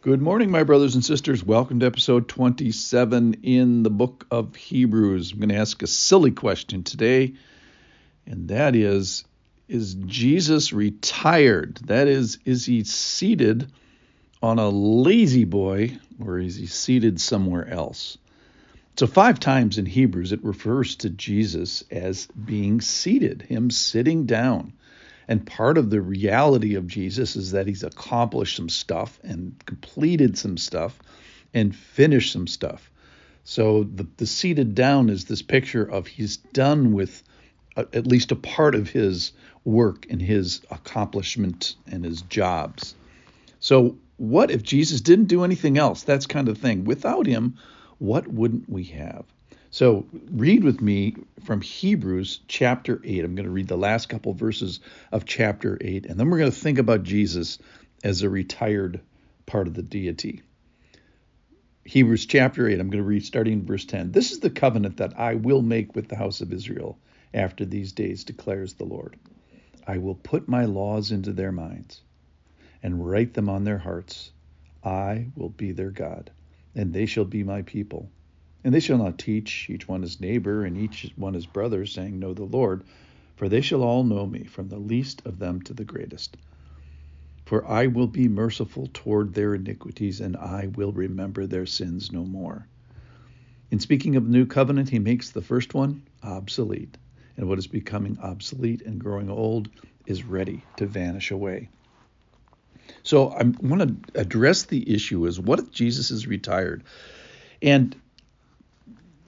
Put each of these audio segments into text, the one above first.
Good morning, my brothers and sisters. Welcome to episode 27 in the book of Hebrews. I'm going to ask a silly question today, and that is Is Jesus retired? That is, is he seated on a La-Z-Boy or is he seated somewhere else? So, five times in Hebrews, it refers to Jesus as being seated, him sitting down. And part of the reality of Jesus is that he's accomplished some stuff and completed some stuff and finished some stuff. So the, the seated down is this picture of he's done with a, at least a part of his work and his accomplishment and his jobs. So what if Jesus didn't do anything else? That's kind of thing. Without him, what wouldn't we have? So read with me from Hebrews chapter 8. I'm going to read the last couple verses of chapter 8, and then we're going to think about Jesus as a retired part of the deity. Hebrews chapter 8, I'm going to read starting in verse 10. This is the covenant that I will make with the house of Israel after these days, declares the Lord. I will put my laws into their minds and write them on their hearts. I will be their God, and they shall be my people. And they shall not teach each one his neighbor and each one his brother, saying, Know the Lord, for they shall all know me, from the least of them to the greatest. For I will be merciful toward their iniquities, and I will remember their sins no more. In speaking of the new covenant, he makes the first one obsolete, and what is becoming obsolete and growing old is ready to vanish away. So I want to address the issue is what if Jesus is retired? And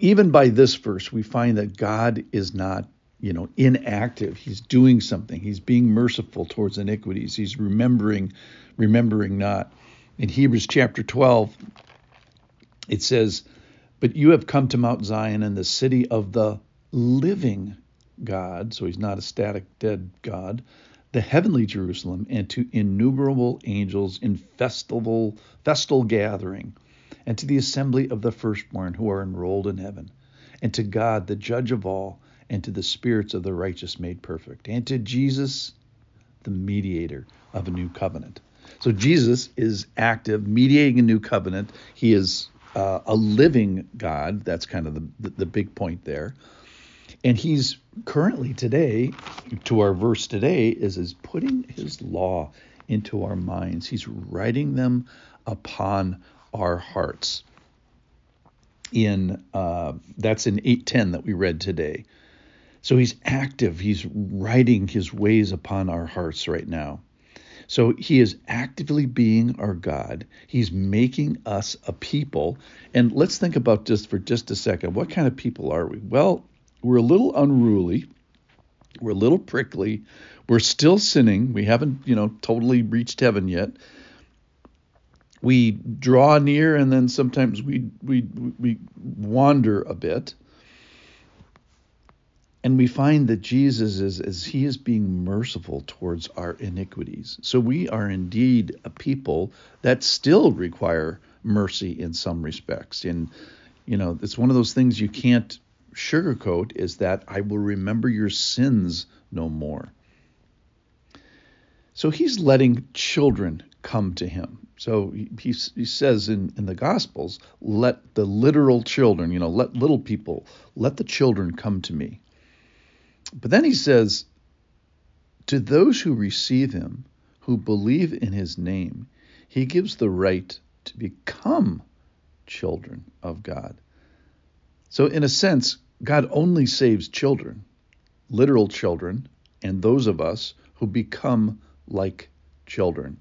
even by this verse, we find that God is not, you know, inactive. He's doing something. He's being merciful towards iniquities. He's remembering, remembering not. In Hebrews chapter 12, it says, But you have come to Mount Zion and the city of the living God. So he's not a static, dead God. The heavenly Jerusalem, and to innumerable angels in festival, festal gathering and to the assembly of the firstborn who are enrolled in heaven, and to God, the judge of all, and to the spirits of the righteous made perfect, and to Jesus, the mediator of a new covenant. So Jesus is active, mediating a new covenant. He is uh, a living God. That's kind of the, the, the big point there. And he's currently today, to our verse today, is is putting his law into our minds. He's writing them upon our hearts. In uh, that's in 810 that we read today. So he's active. He's writing his ways upon our hearts right now. So he is actively being our God. He's making us a people. And let's think about just for just a second. What kind of people are we? Well, we're a little unruly. We're a little prickly. We're still sinning. We haven't, you know, totally reached heaven yet we draw near and then sometimes we we we wander a bit and we find that Jesus is as he is being merciful towards our iniquities. So we are indeed a people that still require mercy in some respects. And you know, it's one of those things you can't sugarcoat is that I will remember your sins no more. So he's letting children come to him. So he, he, says in, in the Gospels, let the literal children, you know, let little people, let the children come to me. But then he says, to those who receive him, who believe in his name, he gives the right to become children of God. So, in a sense, God only saves children, literal children, and those of us who become like children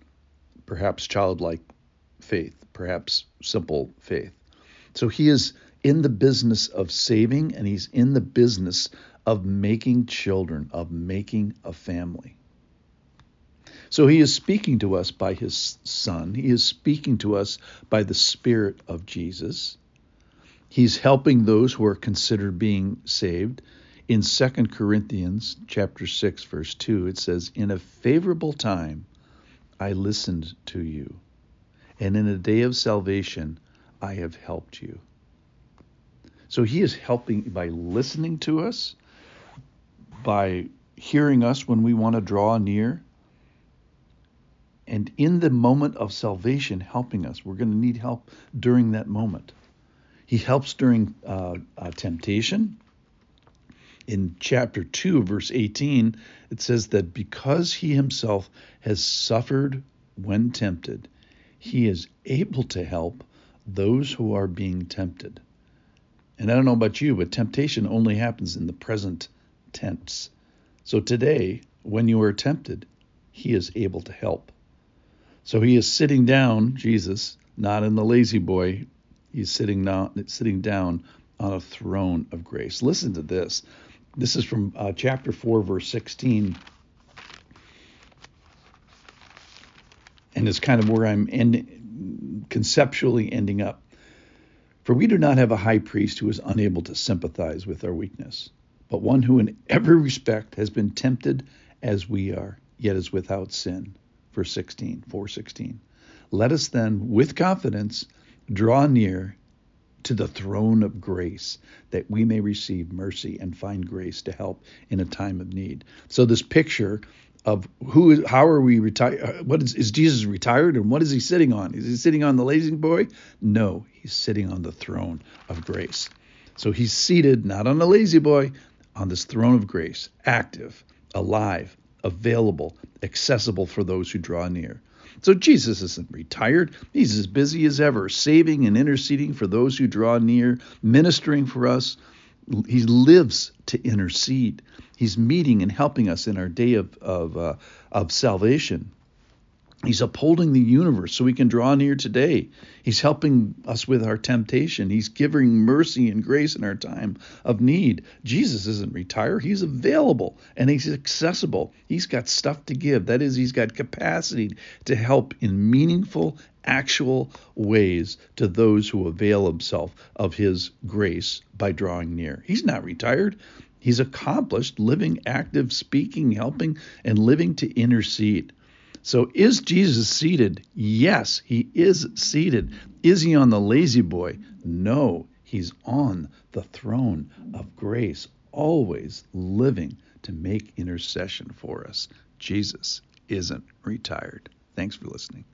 perhaps childlike faith, perhaps simple faith. So he is in the business of saving and he's in the business of making children, of making a family. So he is speaking to us by his son. He is speaking to us by the spirit of Jesus. He's helping those who are considered being saved. In 2 Corinthians chapter 6 verse 2 it says in a favorable time I listened to you, and in a day of salvation, I have helped you. So he is helping by listening to us, by hearing us when we want to draw near, and in the moment of salvation helping us. We're going to need help during that moment. He helps during uh, uh, temptation. In chapter 2, verse 18, it says that because he himself has suffered when tempted, he is able to help those who are being tempted. And I don't know about you, but temptation only happens in the present tense. So today, when you are tempted, he is able to help. So he is sitting down, Jesus, not in the La-Z-Boy. He's sitting down, sitting down on a throne of grace. Listen to this. This is from uh, chapter 4, verse 16. And it's kind of where I'm end, conceptually ending up. For we do not have a high priest who is unable to sympathize with our weakness, but one who in every respect has been tempted as we are, yet is without sin. Verse 16, 416. Let us then, with confidence, draw near to the throne of grace that we may receive mercy and find grace to help in a time of need. So this picture of who is how are we retired uh, what is is Jesus retired and what is he sitting on? Is he sitting on the La-Z-Boy? No, he's sitting on the throne of grace. So he's seated not on a La-Z-Boy, on this throne of grace, active, alive, available, accessible for those who draw near. So Jesus isn't retired. He's as busy as ever, saving and interceding for those who draw near, ministering for us. He lives to intercede. He's meeting and helping us in our day of of, uh, of salvation. He's upholding the universe so we can draw near today. He's helping us with our temptation. He's giving mercy and grace in our time of need. Jesus isn't retired, he's available and he's accessible. He's got stuff to give. That is, he's got capacity to help in meaningful, actual ways to those who avail himself of his grace by drawing near. He's not retired. He's accomplished living, active, speaking, helping, and living to intercede. So is Jesus seated? Yes, he is seated. Is he on the La-Z-Boy? No, he's on the throne of grace, always living to make intercession for us. Jesus isn't retired. Thanks for listening.